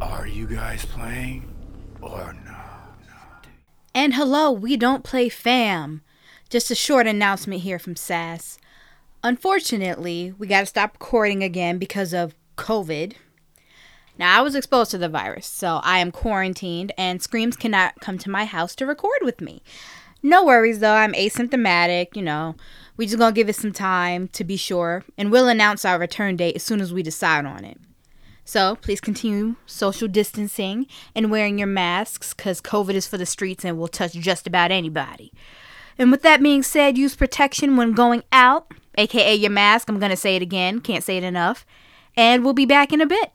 Are you guys playing or no? And hello, we don't play fam. Just a short announcement here from SAS. Unfortunately, we got to stop recording again because of COVID. Now, I was exposed to the virus, so I am quarantined, and Screams cannot come to my house to record with me. No worries though, I'm asymptomatic, you know. We just gonna give it some time to be sure, and we'll announce our return date as soon as we decide on it. So please continue social distancing and wearing your masks because COVID is for the streets and will touch just about anybody. And with that being said, use protection when going out, aka your mask. I'm going to say it again, can't say it enough. And we'll be back in a bit.